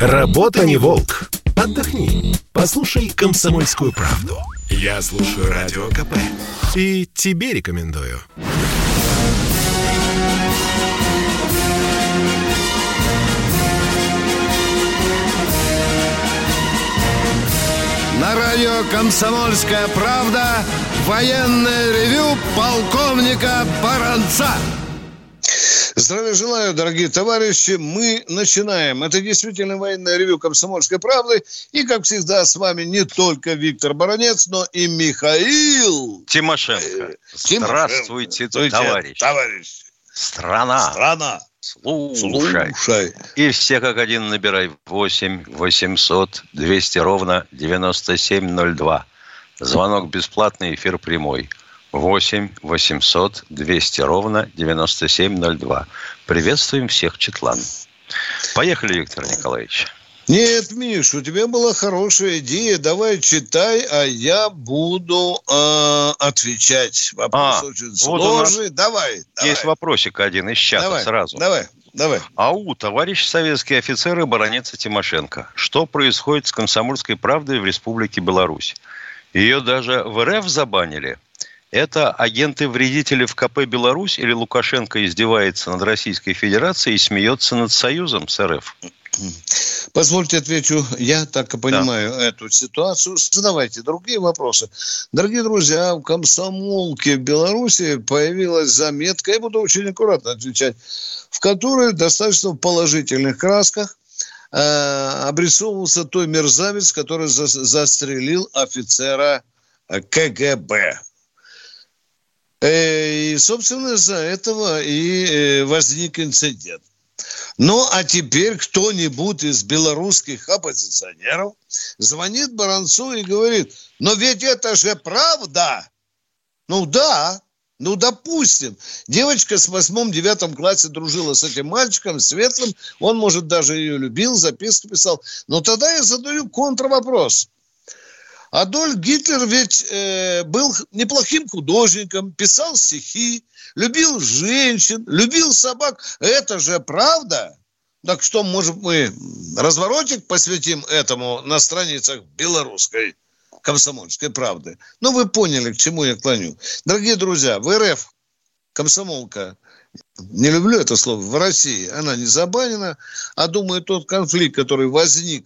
Работа не волк. Отдохни. Послушай комсомольскую правду. Я слушаю радио КП. И тебе рекомендую. На радио «Комсомольская правда» военное ревю полковника Баранца. Здравия желаю, дорогие товарищи. Мы начинаем. Это действительно военное ревю «Комсомольской правды». И, как всегда, с вами не только Виктор Баранец, но и Михаил Тимошенко. Здравствуйте, Здравствуйте товарищ. товарищ. Страна. Страна. Слушай. Слушай. И все как один набирай 8 800 200 ровно 9702. Звонок бесплатный, эфир прямой. 8 800 200 ровно 9702. Приветствуем всех, Четлан. Поехали, Виктор Николаевич. Нет, Миш, у тебя была хорошая идея. Давай читай, а я буду э, отвечать. Вопрос А, очень вот сложный. Давай, давай. Есть вопросик один из чата давай, сразу. Давай, давай. АУ, товарищ советский офицер и баронец Тимошенко. Что происходит с комсомольской правдой в Республике Беларусь? Ее даже в РФ забанили. Это агенты-вредители в КП «Беларусь» или Лукашенко издевается над Российской Федерацией и смеется над Союзом с РФ? Позвольте отвечу, я так и понимаю эту ситуацию. Задавайте другие вопросы. Дорогие друзья, в комсомолке в Беларуси появилась заметка, я буду очень аккуратно отвечать, в которой достаточно в положительных красках э, обрисовывался той мерзавец, который за- застрелил офицера КГБ. Э, И, собственно, из-за этого и э, возник инцидент. Ну, а теперь кто-нибудь из белорусских оппозиционеров звонит Баранцу и говорит, но ведь это же правда. Ну да, ну допустим. Девочка с восьмом-девятом классе дружила с этим мальчиком, светлым, он, может, даже ее любил, записку писал. Но тогда я задаю контрвопрос. Адольф Гитлер ведь э, был неплохим художником, писал стихи, любил женщин, любил собак. Это же правда. Так что, может, мы разворотик посвятим этому на страницах белорусской комсомольской правды? Ну, вы поняли, к чему я клоню. Дорогие друзья, в РФ комсомолка, не люблю это слово, в России она не забанена, а думаю, тот конфликт, который возник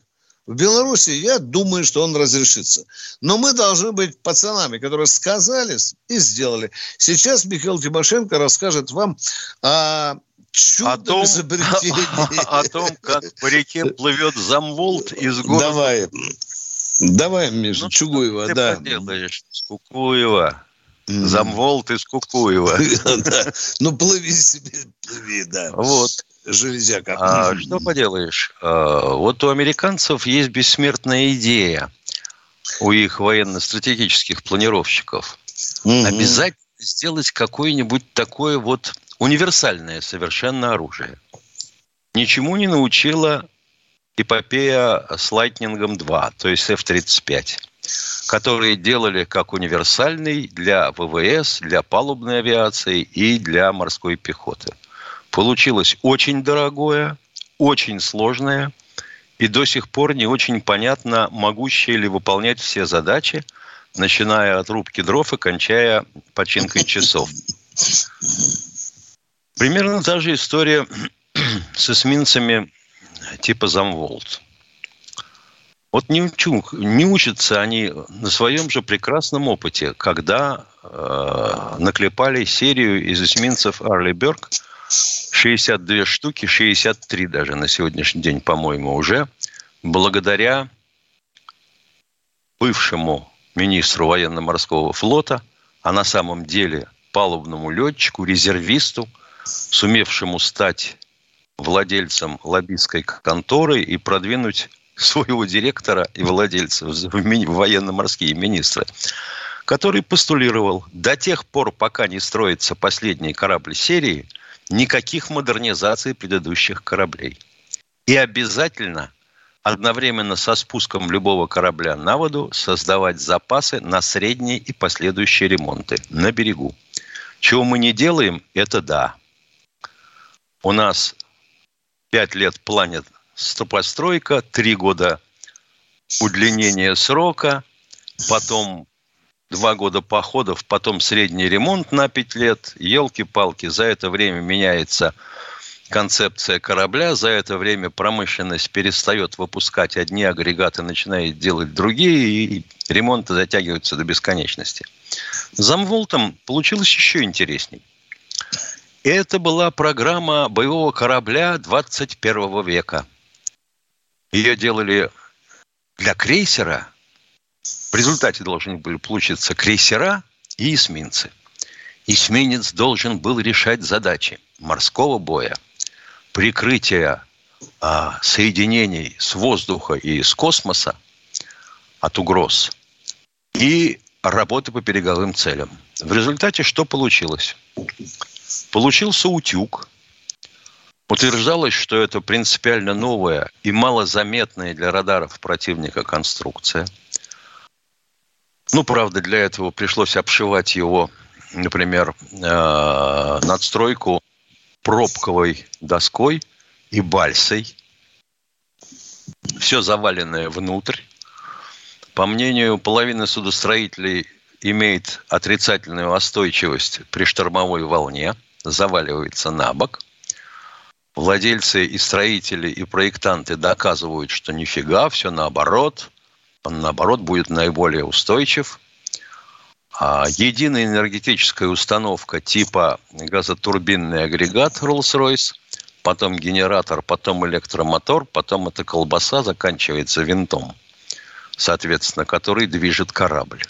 в Беларуси, я думаю, что он разрешится. Но мы должны быть пацанами, которые сказали и сделали. Сейчас Михаил Тимошенко расскажет вам о чудном О том, изобретении. о том, как по реке плывет замволт из города. Давай. Давай, Миша, Ну, Чугуева, Ты да. поделаешь, с Кукуева. М. Замволт из Кукуева. Ну, плыви себе, плыви, да. Вот. Железяка. А что поделаешь? А, Вот у американцев есть бессмертная идея у их военно-стратегических планировщиков. Мгм. Обязательно сделать какое-нибудь такое вот универсальное совершенно оружие. Ничему не научила эпопея с Lightning 2, то есть F-35, которые делали как универсальный для ВВС, для палубной авиации и для морской пехоты. Получилось очень дорогое, очень сложное и до сих пор не очень понятно, могущее ли выполнять все задачи, начиная от рубки дров и кончая починкой часов. Примерно та же история с эсминцами типа Замволт. Вот не, учу, не учатся они на своем же прекрасном опыте, когда э, наклепали серию из эсминцев Арли Берг, 62 штуки, 63 даже на сегодняшний день, по-моему, уже, благодаря бывшему министру военно-морского флота, а на самом деле палубному летчику, резервисту, сумевшему стать владельцем лоббистской конторы и продвинуть своего директора и владельца в военно-морские министры, который постулировал, до тех пор, пока не строится последний корабль серии, никаких модернизаций предыдущих кораблей. И обязательно одновременно со спуском любого корабля на воду создавать запасы на средние и последующие ремонты на берегу. Чего мы не делаем, это да. У нас пять лет планет постройка, три года удлинение срока, потом два года походов, потом средний ремонт на пять лет. Елки-палки, за это время меняется концепция корабля. За это время промышленность перестает выпускать одни агрегаты, начинает делать другие, и ремонты затягиваются до бесконечности. Замволтом получилось еще интересней. Это была программа боевого корабля 21 века. Ее делали для крейсера. В результате должны были получиться крейсера и эсминцы. Эсминец должен был решать задачи морского боя, прикрытия а, соединений с воздуха и с космоса от угроз и работы по береговым целям. В результате что получилось? Получился утюг. Утверждалось, что это принципиально новая и малозаметная для радаров противника конструкция. Ну, правда, для этого пришлось обшивать его, например, э, надстройку пробковой доской и бальсой. Все заваленное внутрь. По мнению половины судостроителей, имеет отрицательную остойчивость при штормовой волне, заваливается на бок. Владельцы и строители, и проектанты доказывают, что нифига, все наоборот. Он, наоборот, будет наиболее устойчив. А единая энергетическая установка типа газотурбинный агрегат Rolls-Royce, потом генератор, потом электромотор, потом эта колбаса заканчивается винтом, соответственно, который движет корабль.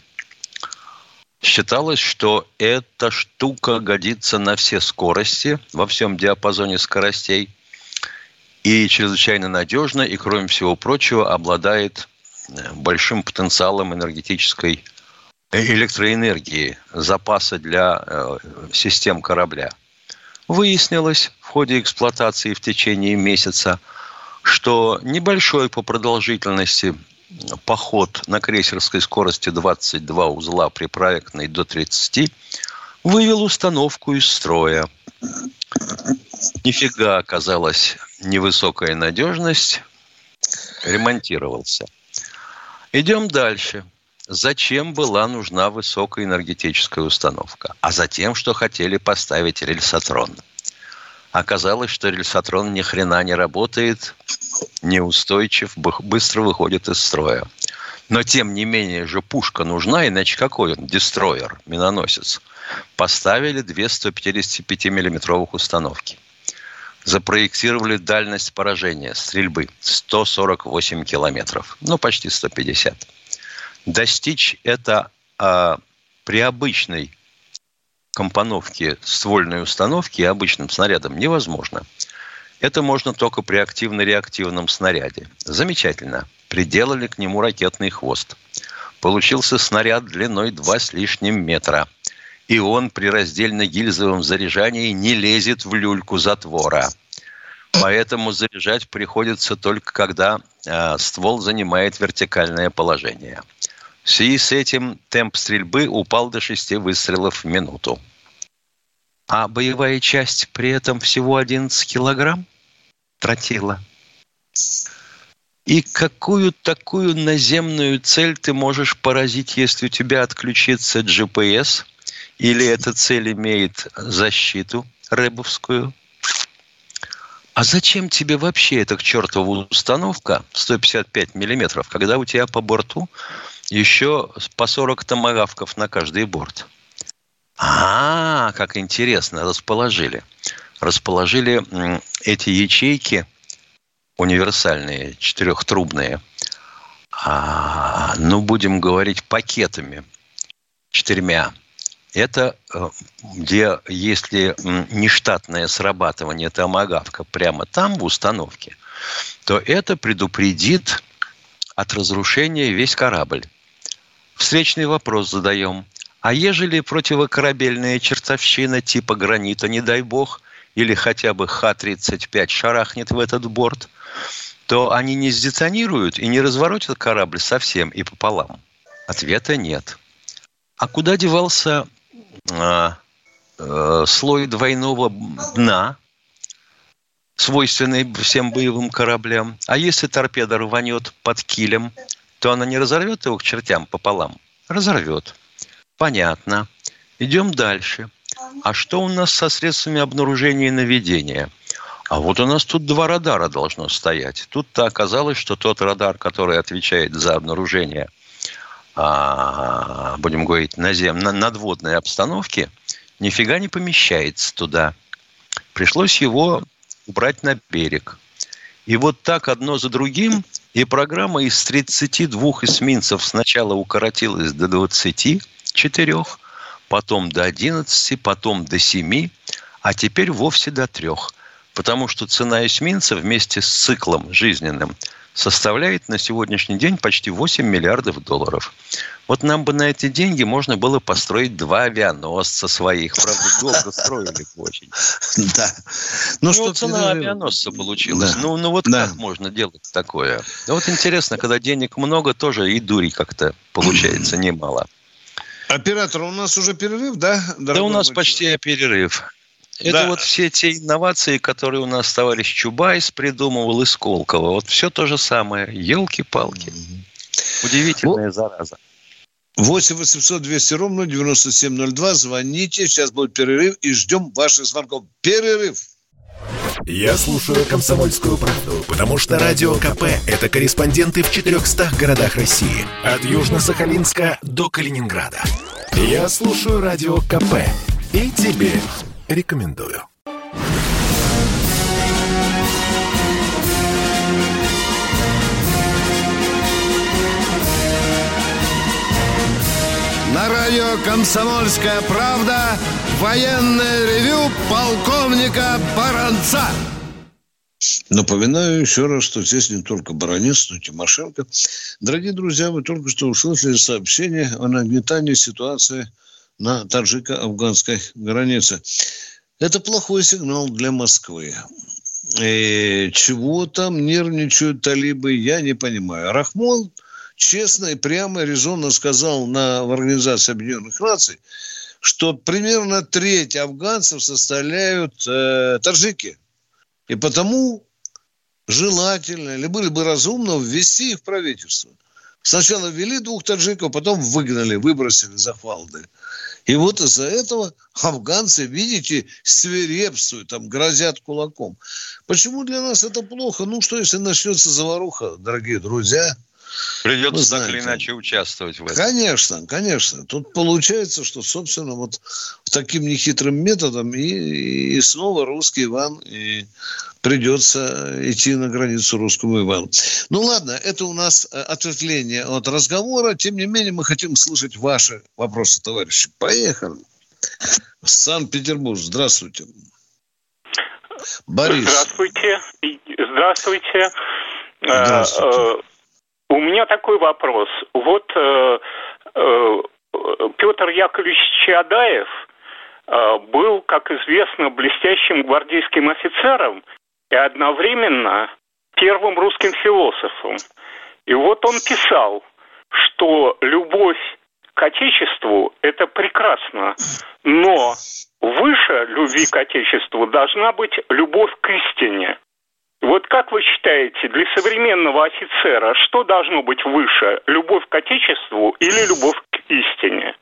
Считалось, что эта штука годится на все скорости, во всем диапазоне скоростей, и чрезвычайно надежно, и, кроме всего прочего, обладает большим потенциалом энергетической э, электроэнергии, запаса для э, систем корабля. Выяснилось в ходе эксплуатации в течение месяца, что небольшой по продолжительности поход на крейсерской скорости 22 узла при проектной до 30 вывел установку из строя. Нифига оказалась невысокая надежность, ремонтировался. Идем дальше. Зачем была нужна высокая энергетическая установка? А затем, что хотели поставить рельсотрон. Оказалось, что рельсотрон ни хрена не работает, неустойчив, быстро выходит из строя. Но, тем не менее, же пушка нужна, иначе какой он? Дестроер, миноносец. Поставили две 155-миллиметровых установки. Запроектировали дальность поражения стрельбы 148 километров. Ну, почти 150. Достичь это а, при обычной компоновке ствольной установки и обычным снарядом невозможно – это можно только при активно-реактивном снаряде. Замечательно. Приделали к нему ракетный хвост. Получился снаряд длиной 2 с лишним метра. И он при раздельно-гильзовом заряжании не лезет в люльку затвора. Поэтому заряжать приходится только когда э, ствол занимает вертикальное положение. В связи с этим темп стрельбы упал до 6 выстрелов в минуту а боевая часть при этом всего 11 килограмм тротила. И какую такую наземную цель ты можешь поразить, если у тебя отключится GPS, или эта цель имеет защиту рэбовскую? А зачем тебе вообще эта чертова установка 155 миллиметров, когда у тебя по борту еще по 40 томогавков на каждый борт? А, как интересно, расположили. Расположили эти ячейки универсальные, четырехтрубные, а, ну, будем говорить, пакетами, четырьмя. Это э, где, если нештатное срабатывание томогавка прямо там в установке, то это предупредит от разрушения весь корабль. Встречный вопрос задаем – а ежели противокорабельная чертовщина типа гранита, не дай бог, или хотя бы Х-35 шарахнет в этот борт, то они не сдетонируют и не разворотят корабль совсем и пополам? Ответа нет. А куда девался слой двойного дна, свойственной всем боевым кораблям. А если торпеда рванет под килем, то она не разорвет его к чертям пополам? Разорвет. Понятно. Идем дальше. А что у нас со средствами обнаружения и наведения? А вот у нас тут два радара должно стоять. Тут-то оказалось, что тот радар, который отвечает за обнаружение, будем говорить, назем, на, надводной обстановки, нифига не помещается туда. Пришлось его убрать на берег. И вот так одно за другим, и программа из 32 эсминцев сначала укоротилась до 24, потом до 11, потом до 7, а теперь вовсе до 3. Потому что цена эсминца вместе с циклом жизненным составляет на сегодняшний день почти 8 миллиардов долларов. Вот нам бы на эти деньги можно было построить два авианосца своих. Правда, долго строили очень. Да. Ну, ну что цена авианосца получилась. Ну, ну вот как можно делать такое? Вот интересно, когда денег много, тоже и дури как-то получается немало. Оператор, у нас уже перерыв, да? Да, у нас почти перерыв. Это да. вот все те инновации, которые у нас товарищ Чубайс придумывал из Колкова. Вот все то же самое. Елки-палки. Удивительная ну, зараза. 8 800 200 ровно 9702. Звоните. Сейчас будет перерыв. И ждем ваших звонков. Перерыв. Я слушаю «Комсомольскую правду», потому что «Радио КП» — это корреспонденты в 400 городах России. От Южно-Сахалинска до Калининграда. Я слушаю «Радио КП» и тебе рекомендую. На радио «Комсомольская правда» военное ревю полковника Баранца. Напоминаю еще раз, что здесь не только Баранец, но и Тимошенко. Дорогие друзья, вы только что услышали сообщение о нагнетании ситуации – на таджико-афганской границе. Это плохой сигнал для Москвы. И чего там нервничают талибы, я не понимаю. Рахмон честно и прямо резонно сказал на, в Организации Объединенных Наций, что примерно треть афганцев составляют э, таджики. И потому желательно или были бы разумно ввести их в правительство. Сначала ввели двух таджиков, потом выгнали, выбросили за фалды. И вот из-за этого афганцы, видите, свирепствуют, там грозят кулаком. Почему для нас это плохо? Ну, что если начнется заваруха, дорогие друзья? Придется так или иначе участвовать в этом. Конечно, конечно. Тут получается, что, собственно, вот таким нехитрым методом и, и снова русский Иван и придется идти на границу русскому Ивану. Ну ладно, это у нас э, ответвление от разговора. Тем не менее, мы хотим слышать ваши вопросы, товарищи. Поехали. Санкт-Петербург, здравствуйте. Борис. Здравствуйте. Здравствуйте. Здравствуйте. Э, у меня такой вопрос. Вот э, Петр Яковлевич Чадаев был, как известно, блестящим гвардейским офицером и одновременно первым русским философом. И вот он писал, что любовь к Отечеству – это прекрасно, но выше любви к Отечеству должна быть любовь к истине. Вот как вы считаете, для современного офицера что должно быть выше? Любовь к Отечеству или любовь к истине?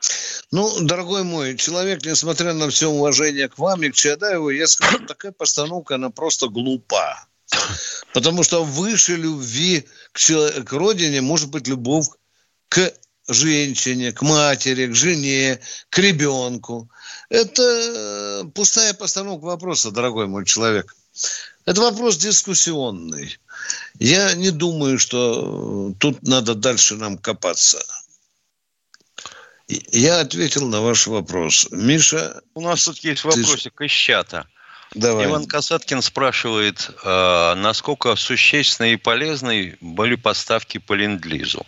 Ну, дорогой мой, человек, несмотря на все уважение к вам и к Чадаеву, я скажу, такая постановка, она просто глупа. Потому что выше любви к, человеку, к родине может быть любовь к женщине, к матери, к жене, к ребенку. Это э, пустая постановка вопроса, дорогой мой человек. Это вопрос дискуссионный. Я не думаю, что тут надо дальше нам копаться. Я ответил на ваш вопрос. Миша... У нас тут есть вопросик ты... из чата. Давай. Иван Касаткин спрашивает, э, насколько существенны и полезны были поставки по ленд-лизу.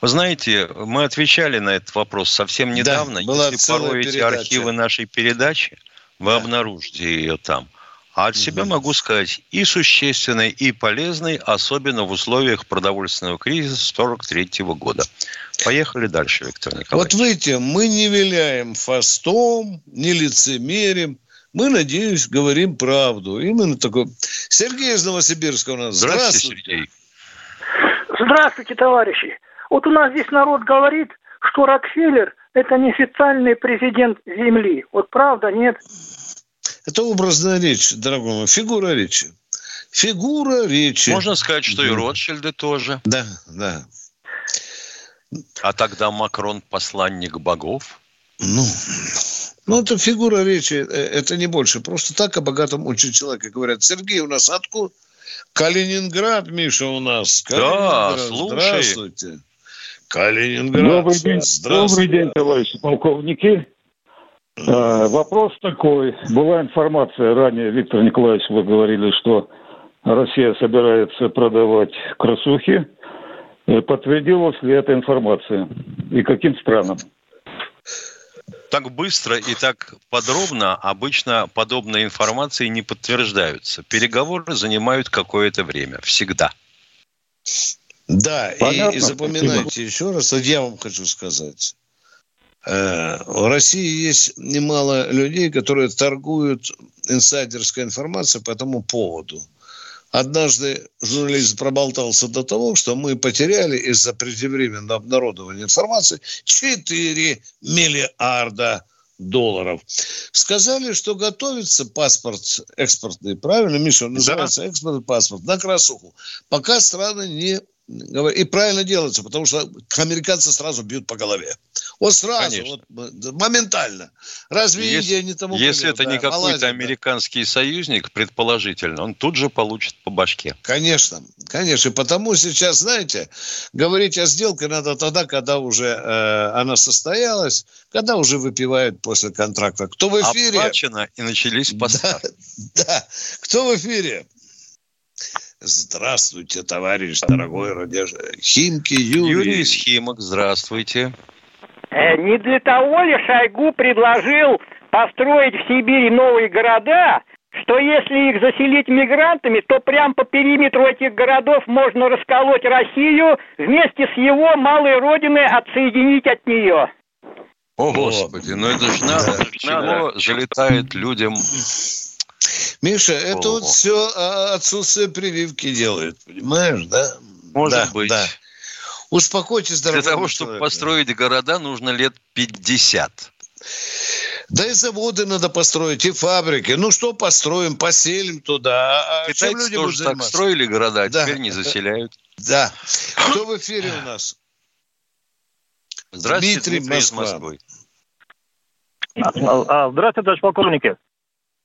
Вы знаете, мы отвечали на этот вопрос совсем недавно. Да, была Если пороете архивы нашей передачи, вы да. обнаружите ее там. А от себя могу сказать, и существенной, и полезной, особенно в условиях продовольственного кризиса 1943 года. Поехали дальше, Виктор Николаевич. Вот видите, мы не виляем фастом, не лицемерим. мы, надеюсь, говорим правду. Именно такой. Сергей из Новосибирска у нас. Здравствуйте, Здравствуйте. Сергей. Здравствуйте, товарищи. Вот у нас здесь народ говорит, что Рокфеллер – это неофициальный президент Земли. Вот правда, нет? Это образная речь, дорогой мой, фигура речи. Фигура речи. Можно сказать, что и Ротшильды тоже. Да, да. А тогда Макрон посланник богов? Ну, ну, это фигура речи, э, это не больше. Просто так о богатом очень человеке говорят. Сергей, у нас откуда? Калининград, Миша, у нас. Калининград. Да, слушай. Здравствуйте. Калининград. Добрый день, Добрый день, товарищи полковники. А, вопрос такой. Была информация ранее, Виктор Николаевич, вы говорили, что Россия собирается продавать красухи. Э, подтвердилась ли эта информация? И каким странам? так быстро и так подробно обычно подобные информации не подтверждаются. Переговоры занимают какое-то время, всегда. Да, и, и запоминайте еще раз, вот я вам хочу сказать. Э, в России есть немало людей, которые торгуют инсайдерской информацией по этому поводу – Однажды журналист проболтался до того, что мы потеряли из-за преждевременного обнародования информации 4 миллиарда долларов. Сказали, что готовится паспорт экспортный, правильно, Миша, он называется да. экспортный паспорт на красуху. Пока страны не и правильно делается, потому что американцы сразу бьют по голове. Вот сразу, вот, моментально. Разве если, Индия не тому Если пример, это да, не какой-то американский да. союзник, предположительно, он тут же получит по башке. Конечно, конечно. Потому сейчас, знаете, говорить о сделке надо тогда, когда уже э, она состоялась, когда уже выпивают после контракта. Кто в эфире? Оплачено и начались поставки. Да, да. Кто в эфире? Здравствуйте, товарищ дорогой Радеж... Химки Юрий. Юрий из Химок, здравствуйте. Э, не для того ли Шойгу предложил построить в Сибири новые города, что если их заселить мигрантами, то прямо по периметру этих городов можно расколоть Россию вместе с его малой родиной отсоединить от нее. О, Господи, ну это же надо, чего залетает людям Миша, это вот все а, отсутствие прививки делает, понимаешь, да? Может да, быть. Да. Успокойтесь, дорогой Для того, чтобы построить города, нужно лет 50. Да и заводы надо построить, и фабрики. Ну что построим, поселим туда. А, а Китайцы люди тоже так строили города, а да. теперь не заселяют. Да. Кто в эфире у нас? Здравствуйте, Дмитрий, Дмитрий из Москвы. Здравствуйте, товарищ полковники.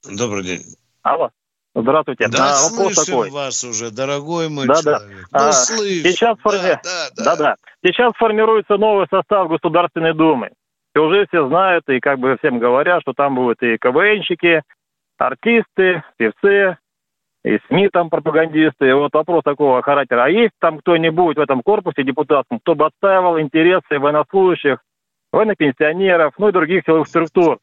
Добрый день. Алло. Здравствуйте. Да, а, вопрос такой. вас уже, дорогой мой да, человек. Да. Ну, а, Сейчас, форми... да, да, да. Да, да. Сейчас формируется новый состав Государственной Думы. И уже все знают и как бы всем говорят, что там будут и КВНщики, артисты, певцы, и СМИ там пропагандисты. И вот вопрос такого характера. А есть там кто-нибудь в этом корпусе депутатском, кто бы отстаивал интересы военнослужащих, военнопенсионеров, ну и других силовых структур?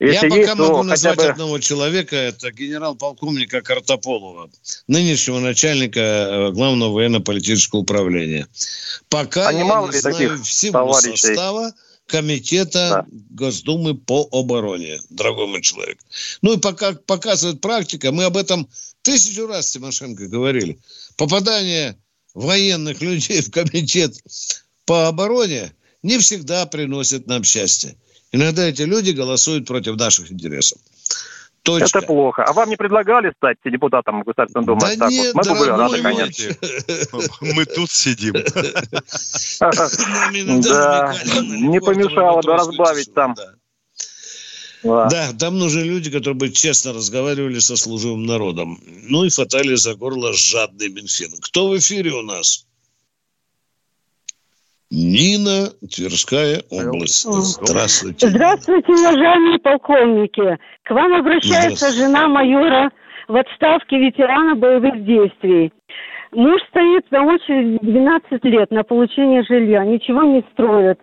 Если Я есть, пока могу назвать бы... одного человека, это генерал-полковника Картополова, нынешнего начальника э, главного военно-политического управления. Пока а я не знаю всего товарищей? состава комитета да. Госдумы по обороне, дорогой мой человек. Ну и пока показывает практика, мы об этом тысячу раз Тимошенко говорили. Попадание военных людей в комитет по обороне не всегда приносит нам счастье. Иногда эти люди голосуют против наших интересов. Точка. Это плохо. А вам не предлагали стать депутатом Государственного Думы? Да так нет, вот. Мы были рады, конечно. Мы тут сидим. Да, не помешало бы разбавить там. Да, там нужны люди, которые бы честно разговаривали со служивым народом. Ну и фатали за горло жадный Минфин. Кто в эфире у нас? Нина, Тверская область. Здравствуйте. Здравствуйте, уважаемые полковники. К вам обращается жена майора в отставке ветерана боевых действий. Муж стоит на очереди 12 лет на получение жилья, ничего не строит.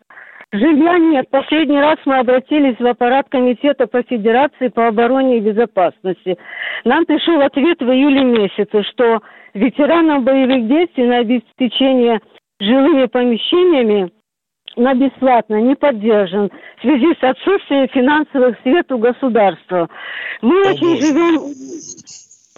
Жилья нет. Последний раз мы обратились в аппарат Комитета по Федерации по обороне и безопасности. Нам пришел ответ в июле месяце, что ветеранам боевых действий на обеспечение жилыми помещениями на бесплатно не поддержан в связи с отсутствием финансовых средств у государства. Мы О, очень Боже. живем...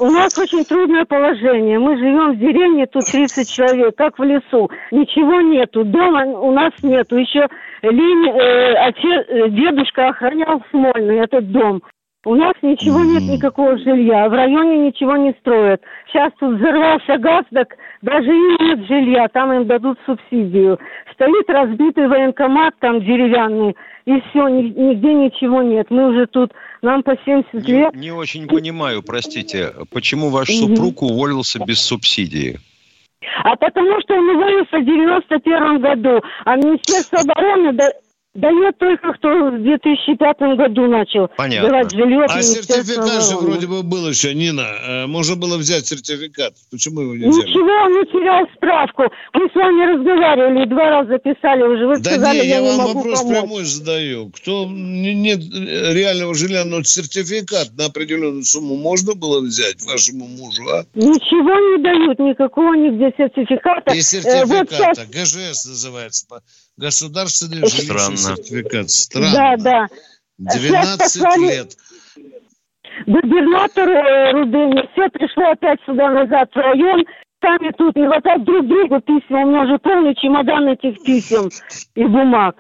У нас очень трудное положение. Мы живем в деревне, тут 30 человек, как в лесу. Ничего нету, дома у нас нету. Еще линь, э, отец, э, дедушка охранял Смольный этот дом. У нас ничего нет никакого жилья, в районе ничего не строят. Сейчас тут взорвался газ, так даже и нет жилья, там им дадут субсидию. Стоит разбитый военкомат там деревянный, и все, нигде ничего нет. Мы уже тут, нам по 70 не, лет. Не очень понимаю, простите, почему ваш супруг уволился без субсидии? А потому что он уволился в 91 году, а Министерство обороны Дает только кто в 2005 году начал Понятно. давать жилье. А сертификат же вроде бы был еще, Нина. Э, можно было взять сертификат. Почему его не взяли? Ничего, он не терял справку. Мы с вами разговаривали, два раза писали уже. Вы да сказали, не, я, я вам могу вопрос помочь. прямой задаю. Кто нет реального жилья, но сертификат на определенную сумму можно было взять вашему мужу, а? Ничего не дают, никакого нигде сертификата. И сертификата, э, вот сейчас... ГЖС называется Государственный жилищный сертификат. Странно. Да, да. 12 лет. Губернатор э, Рудыни, все пришло опять сюда назад в район, сами тут не хватает друг другу письма, у меня уже полный чемодан этих писем и бумаг.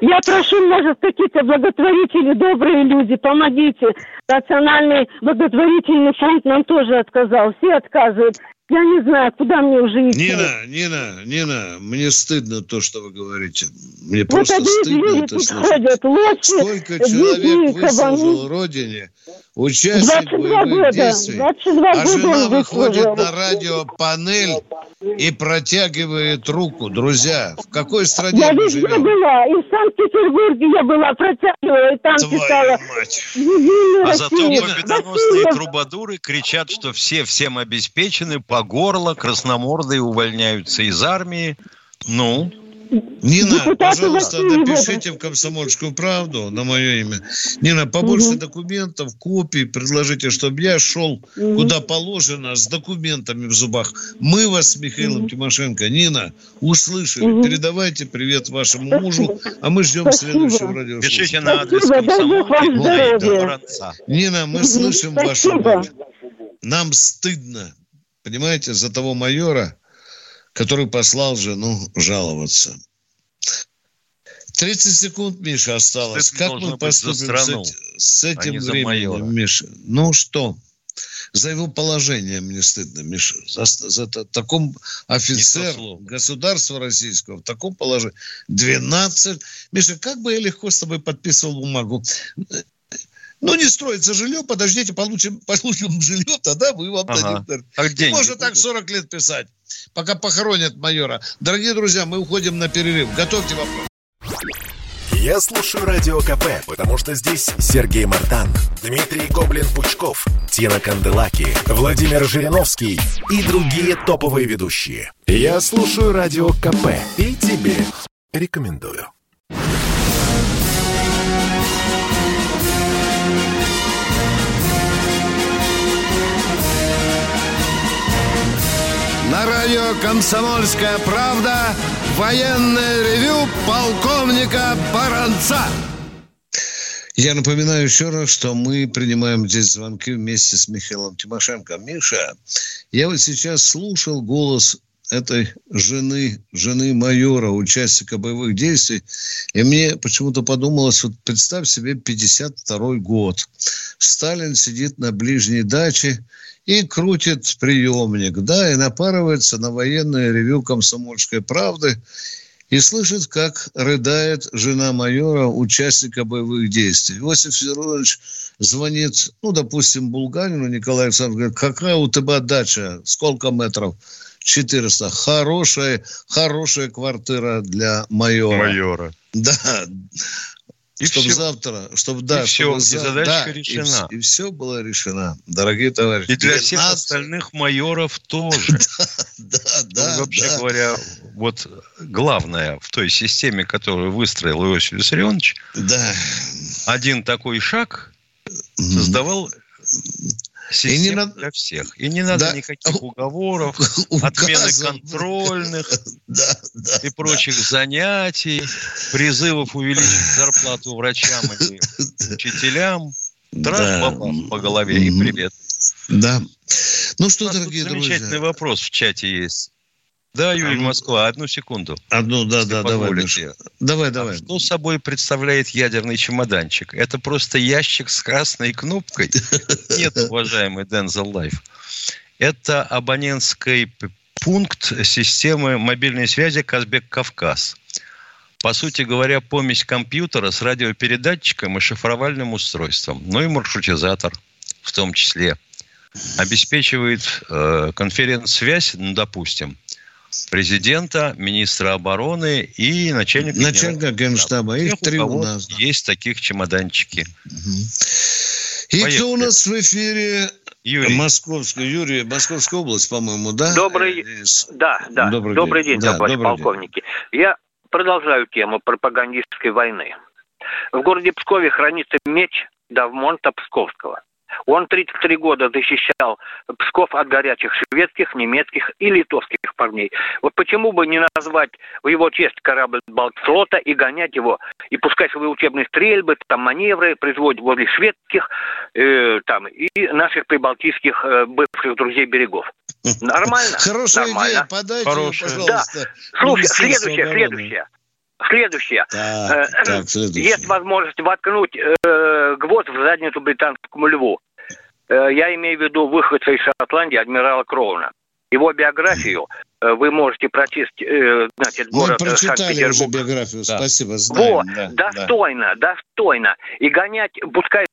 Я прошу, может, какие-то благотворители, добрые люди, помогите. Национальный благотворительный фонд нам тоже отказал. Все отказывают. Я не знаю, куда мне уже идти. Нина, Нина, Нина, мне стыдно то, что вы говорите. Мне вот просто стыдно это слушать. Ходят, лошадь, Сколько человек выслужил Родине, участник боевых года, действий, а жена выходит на радио панель и протягивает руку. Друзья, в какой стране я мы живем? Я была, и в Санкт-Петербурге я была, протягивала, и там Твою писала. мать. А зато победоносные трубадуры кричат, что все всем обеспечены, по горло, красномордые увольняются из армии. Ну, Нина, Депутаты пожалуйста, напишите в «Комсомольскую правду» на мое имя. Нина, побольше угу. документов, копий предложите, чтобы я шел угу. куда положено с документами в зубах. Мы вас с Михаилом угу. Тимошенко, Нина, услышали. Угу. Передавайте привет вашему мужу, а мы ждем Спасибо. следующего радио. Пишите на адрес «Комсомолки». Нина, мы слышим Спасибо. вашу Нам стыдно, понимаете, за того майора, который послал жену жаловаться. 30 секунд, Миша, осталось. как мы поступим страну, с, с этим а временем, Миша? Ну что? За его положение мне стыдно, Миша. За, за таком офицер государства российского в таком положении. 12. Миша, как бы я легко с тобой подписывал бумагу. Ну, не строится жилье, подождите, получим, получим жилье, тогда мы вам ага. дадим. А деньги Можно так 40 лет писать, пока похоронят майора. Дорогие друзья, мы уходим на перерыв. Готовьте вопрос. Я слушаю Радио КП, потому что здесь Сергей Мартан, Дмитрий Гоблин-Пучков, Тина Канделаки, Владимир Жириновский и другие топовые ведущие. Я слушаю Радио КП и тебе рекомендую. На радио «Комсомольская правда» военное ревю полковника Баранца. Я напоминаю еще раз, что мы принимаем здесь звонки вместе с Михаилом Тимошенко. Миша, я вот сейчас слушал голос этой жены, жены майора, участника боевых действий, и мне почему-то подумалось, вот представь себе 52 год. Сталин сидит на ближней даче и крутит приемник, да, и напарывается на военное ревю комсомольской правды и слышит, как рыдает жена майора, участника боевых действий. Иосиф Федорович звонит, ну, допустим, Булганину Николаю Александровичу, говорит, какая у тебя дача, сколько метров? 400. Хорошая, хорошая квартира для майора. Майора. Да. И чтобы все. завтра, чтобы да, и чтобы все, за... и задача да, решена. И, и все было решено, дорогие товарищи. И для 12... всех остальных майоров тоже. Да, да, ну, Вообще говоря, вот главное в той системе, которую выстроил Иосиф Виссарионович, да. один такой шаг создавал Система и не надо... для всех. И не надо да. никаких уговоров, отмены контрольных да, да, и прочих да. занятий, призывов увеличить зарплату врачам или учителям. Траж да. по голове и привет. Да. Ну что, дорогие друзья. Замечательный вопрос в чате есть. Да, Юрий Москва, одну секунду. Одну, да, да, давай. Давай, давай. А что собой представляет ядерный чемоданчик? Это просто ящик с красной кнопкой? Нет, уважаемый Дензел Лайф. Это абонентский пункт системы мобильной связи Казбек-Кавказ. По сути говоря, помесь компьютера с радиопередатчиком и шифровальным устройством. Ну и маршрутизатор в том числе. Обеспечивает э, конференц-связь, ну, допустим, президента, министра обороны и начальника, начальника генштаба. Их три у нас. Да. Есть таких чемоданчики. Угу. И Поехали. кто у нас в эфире? Юрий. Московская, Юрий, Московская область, по-моему, да? Добрый, э, да, да. Добрый, добрый день, день да, товарищ добрый полковники. День. Я продолжаю тему пропагандистской войны. В городе Пскове хранится меч Давмонта Псковского. Он 33 года защищал Псков от горячих шведских, немецких и литовских парней. Вот почему бы не назвать в его честь корабль Балтфлота и гонять его, и пускать свои учебные стрельбы, там маневры производить возле шведских э, там, и наших прибалтийских э, бывших друзей берегов. Нормально? Хорошая Нормально. идея, подайте, Хорошая. пожалуйста. Да. Слушай, следующее, следующее. Следующее. Так, э, так, следующее. Есть возможность воткнуть э, гвоздь в задницу британскому льву. Э, я имею в виду выходца из Шотландии адмирала Кроуна. Его биографию вы можете прочесть, э, значит, город Мы прочитали уже биографию, да. спасибо, знаем. Вот, да, достойно, да. достойно. И гонять, пускай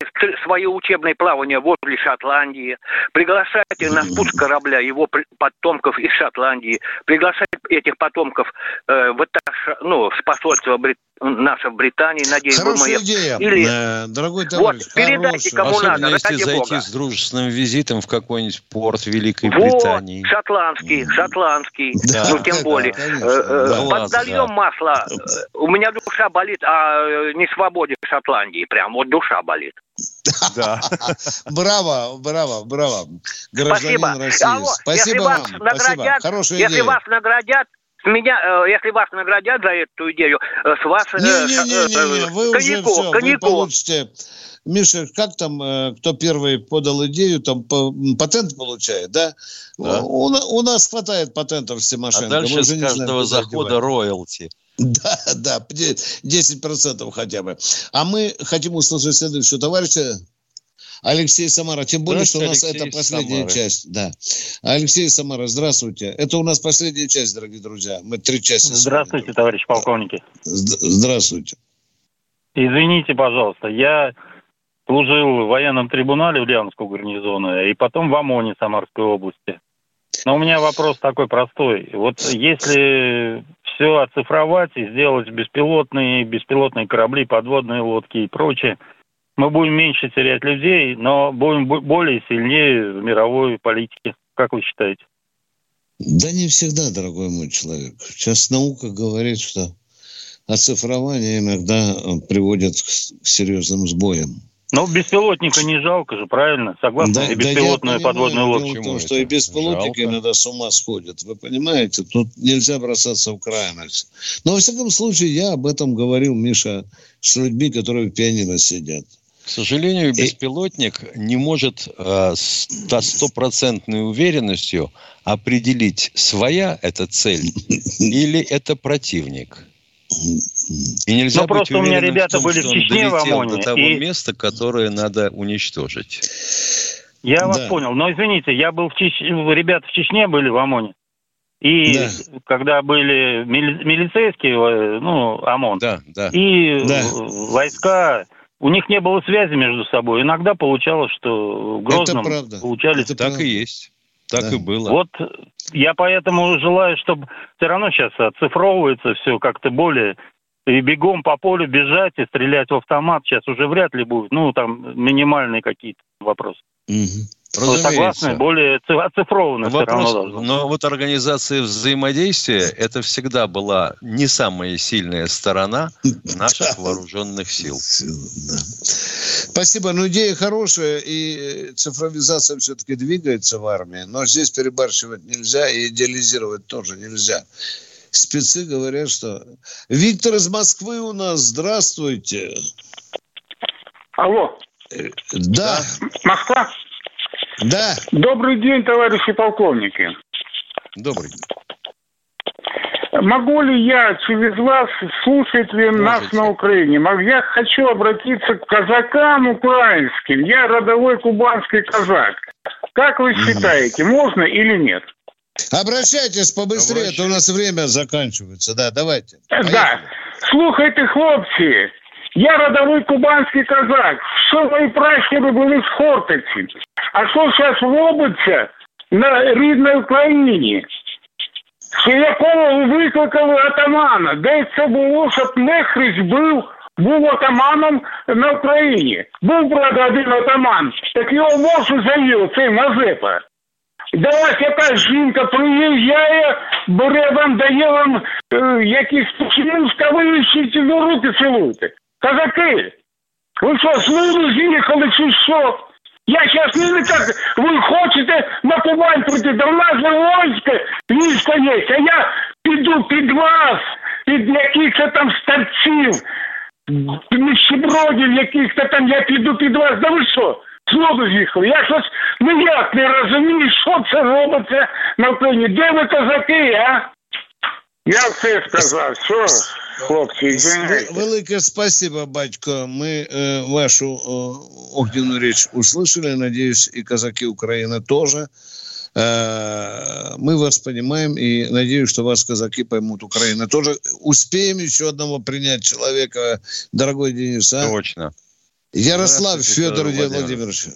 свое учебное плавание возле Шотландии, приглашать на спуск корабля его потомков из Шотландии, приглашать этих потомков э, в этаж, ну, с посольства Брит... наше в Британии, надеюсь, Хорошая мы... идея, Или... э, дорогой товарищ. Вот, передайте кому Особенно надо, если зайти Бога. с дружественным визитом в какой-нибудь порт Великой вот, Британии. шотландский, шотландский Зеленский, да, ну тем более. Да, э, да, Подольем да. масла. У меня душа болит, а не свободе Шотландии прям. Вот душа болит. Да. Браво, браво, браво. Гражданин Спасибо. России. Алло, Спасибо если вам. Вас наградят, Хорошая если идея. вас наградят, меня, э, если вас наградят за эту идею, э, с вас... Не-не-не, вы уже все, вы получите Миша, как там, э, кто первый подал идею, там патент получает, да? да. У, у нас хватает патентов с Тимошенко. А дальше с каждого знаем, захода роялти. Да, да, 10% хотя бы. А мы хотим услышать следующего товарища. Алексей Самара. Тем более, что у нас Алексей это последняя Самара. часть. Да. Алексей Самара, здравствуйте. Это у нас последняя часть, дорогие друзья. Мы три части. Здравствуйте, сегодня. товарищ полковники. Здравствуйте. Извините, пожалуйста, я служил в военном трибунале Ульяновского гарнизона и потом в ОМОНе Самарской области. Но у меня вопрос такой простой. Вот если все оцифровать и сделать беспилотные, беспилотные корабли, подводные лодки и прочее, мы будем меньше терять людей, но будем более сильнее в мировой политике. Как вы считаете? Да не всегда, дорогой мой человек. Сейчас наука говорит, что оцифрование иногда приводит к серьезным сбоям. Но беспилотника не жалко же, правильно? Согласно? Да, и беспилотная да. Дело в том, что и беспилотники жалко. иногда с ума сходят. Вы понимаете? Тут нельзя бросаться в крайность. Но, во всяком случае, я об этом говорил, Миша, с людьми, которые в пианино сидят. К сожалению, беспилотник не может э, со стопроцентной уверенностью определить, своя это цель или это противник. И нельзя ну, просто у меня ребята том, были в Чечне в ОМОНе. до того и... места, которое надо уничтожить. Я да. вас понял. Но извините, я был в Чечне, ребята в Чечне были в ОМОНе. И да. когда были мили... милицейские, ну, ОМОН, да, да. и да. войска, у них не было связи между собой. Иногда получалось, что в Грозном получались... Это так правда. и есть. Так да. и было. Вот я поэтому желаю, чтобы все равно сейчас оцифровывается все как-то более и бегом по полю бежать и стрелять в автомат сейчас уже вряд ли будет. Ну, там минимальные какие-то вопросы. Угу. Вы согласны? Более оцифрованно Вопрос, все равно Но вот организация взаимодействия, это всегда была не самая сильная сторона наших вооруженных сил. Спасибо. Ну, идея хорошая, и цифровизация все-таки двигается в армии, но здесь перебарщивать нельзя, и идеализировать тоже нельзя. Спецы говорят, что... Виктор из Москвы у нас, здравствуйте. Алло. Э, да. Москва? Да. Добрый день, товарищи полковники. Добрый. Могу ли я через вас слушать ли нас на Украине? Я хочу обратиться к казакам украинским. Я родовой кубанский казак. Как вы считаете, можно или нет? Обращайтесь побыстрее, а то у нас время заканчивается. Да, давайте. Поехали. Да. Слухайте, хлопці, я родовой кубанский казак. Все мои пращури были з Хортиці. А що зараз робиться на рідній Україні? якого викликали атамана. Де це було, щоб Нехрич був був атаманом на Україні. Був, правда, один атаман. Так його мовшу завів, цей Мазепа. До вас якась жінка приїжджає, бере вам, дає вам е, якісь починуска, ви до руки цілуєте. Казаки, ви що, з з'їхали чи що? Я сейчас не так, ви хочете на Кубань прийти, да в нас же військо, військо є, а я піду під вас, під якихось там старців, нищебродів яких-то там, я піду під вас, да ви що? Знову з'їхали. Я щось ніяк не розумію, що це робиться на Україні. Де ви козаки, а? Я все сказав, все. Хлопці, велике спасибо, батько. Мы э, вашу э, огненную речь услышали. Надеюсь, и казаки Украины тоже. Э, мы вас понимаем и надеюсь, что вас казаки поймут Украина тоже. Успеем еще одного принять человека, дорогой Денис, а? Точно. Ярослав Федор Владимирович.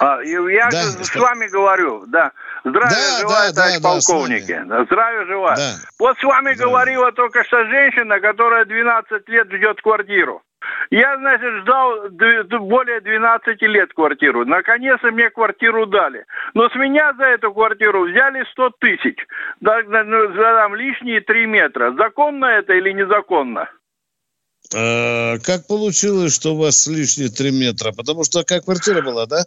А, я да, с вами говорю, да. Здравия да, желаю, да, товарищ да, полковники. Да, Здравия желаю. Да. Вот с вами да. говорила только что женщина, которая 12 лет ждет квартиру. Я, значит, ждал более 12 лет квартиру. Наконец-то мне квартиру дали. Но с меня за эту квартиру взяли 100 тысяч. Ну, за там лишние 3 метра. Законно это или незаконно? А, как получилось, что у вас лишние 3 метра? Потому что какая квартира была, да?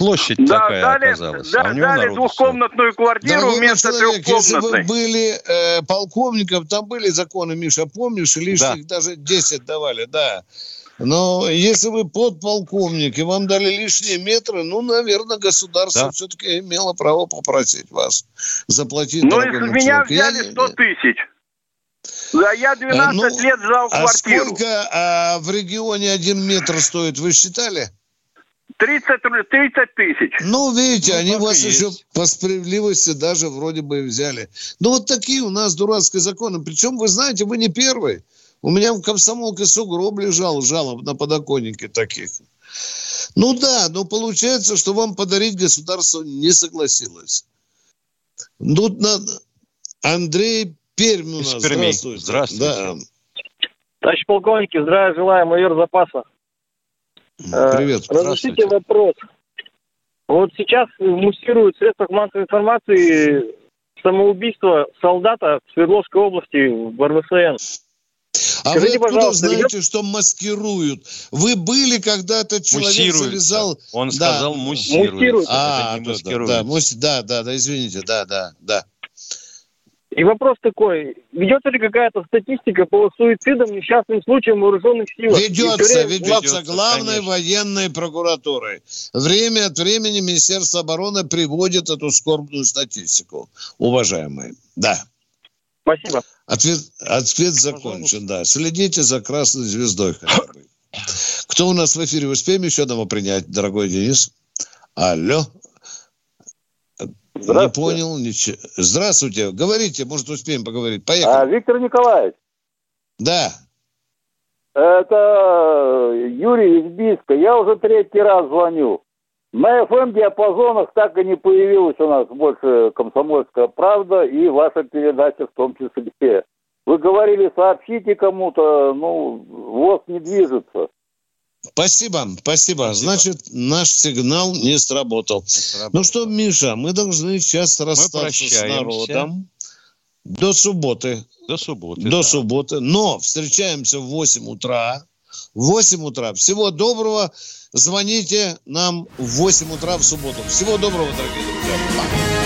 Площадь да, такая дали, оказалась. Да, а дали двухкомнатную квартиру Дорогой вместо человек, трехкомнатной. Если вы были э, полковником, там были законы, Миша, помнишь, лишних да. даже 10 давали, да. Но если вы подполковник и вам дали лишние метры, ну, наверное, государство да. все-таки имело право попросить вас заплатить. Ну, из меня взяли 100 тысяч. Да, я 12 а, ну, лет ждал а квартиру. сколько а, в регионе один метр стоит, вы считали? 30, 30 тысяч. Ну, видите, ну, они вас есть. еще по справедливости даже вроде бы взяли. Ну, вот такие у нас дурацкие законы. Причем, вы знаете, вы не первый. У меня в комсомолке сугроб лежал жалоб на подоконнике таких. Ну да, но получается, что вам подарить государство не согласилось. Тут надо... Андрей Пермь у нас. Здравствуйте. Здравствуйте. Да. Товарищ полковники, здравия желаю, майор запаса. Э, Привет. Разрешите вопрос. Вот сейчас муссируют в средствах массовой информации самоубийство солдата в Свердловской области в РВСН. А Скажите, вы откуда знаете, идет... что маскируют? Вы были, когда этот человек завязал... Он да. сказал муссируют. муссируют. А, да, да, да, да, да, извините, да, да, да. И вопрос такой, ведется ли какая-то статистика по суицидам, несчастным случаям вооруженных силах? Ведется, ведется главной конечно. военной прокуратурой. Время от времени Министерство обороны приводит эту скорбную статистику, уважаемые. Да. Спасибо. Ответ, ответ закончен, да. Следите за красной звездой хотя бы. Кто у нас в эфире? Успеем еще одного принять, дорогой Денис? Алло. Не понял ничего. Здравствуйте. Говорите, может, успеем поговорить. Поехали. А, Виктор Николаевич. Да. Это Юрий из Биска. Я уже третий раз звоню. На FM-диапазонах так и не появилась у нас больше «Комсомольская правда» и ваша передача в том числе. Вы говорили, сообщите кому-то, ну, ВОЗ не движется. Спасибо, спасибо. Значит, наш сигнал не сработал. не сработал. Ну что, Миша, мы должны сейчас расстаться с народом. До субботы. До субботы. До да. субботы. Но встречаемся в 8 утра в 8 утра. Всего доброго. Звоните нам в 8 утра в субботу. Всего доброго, дорогие друзья. Пока.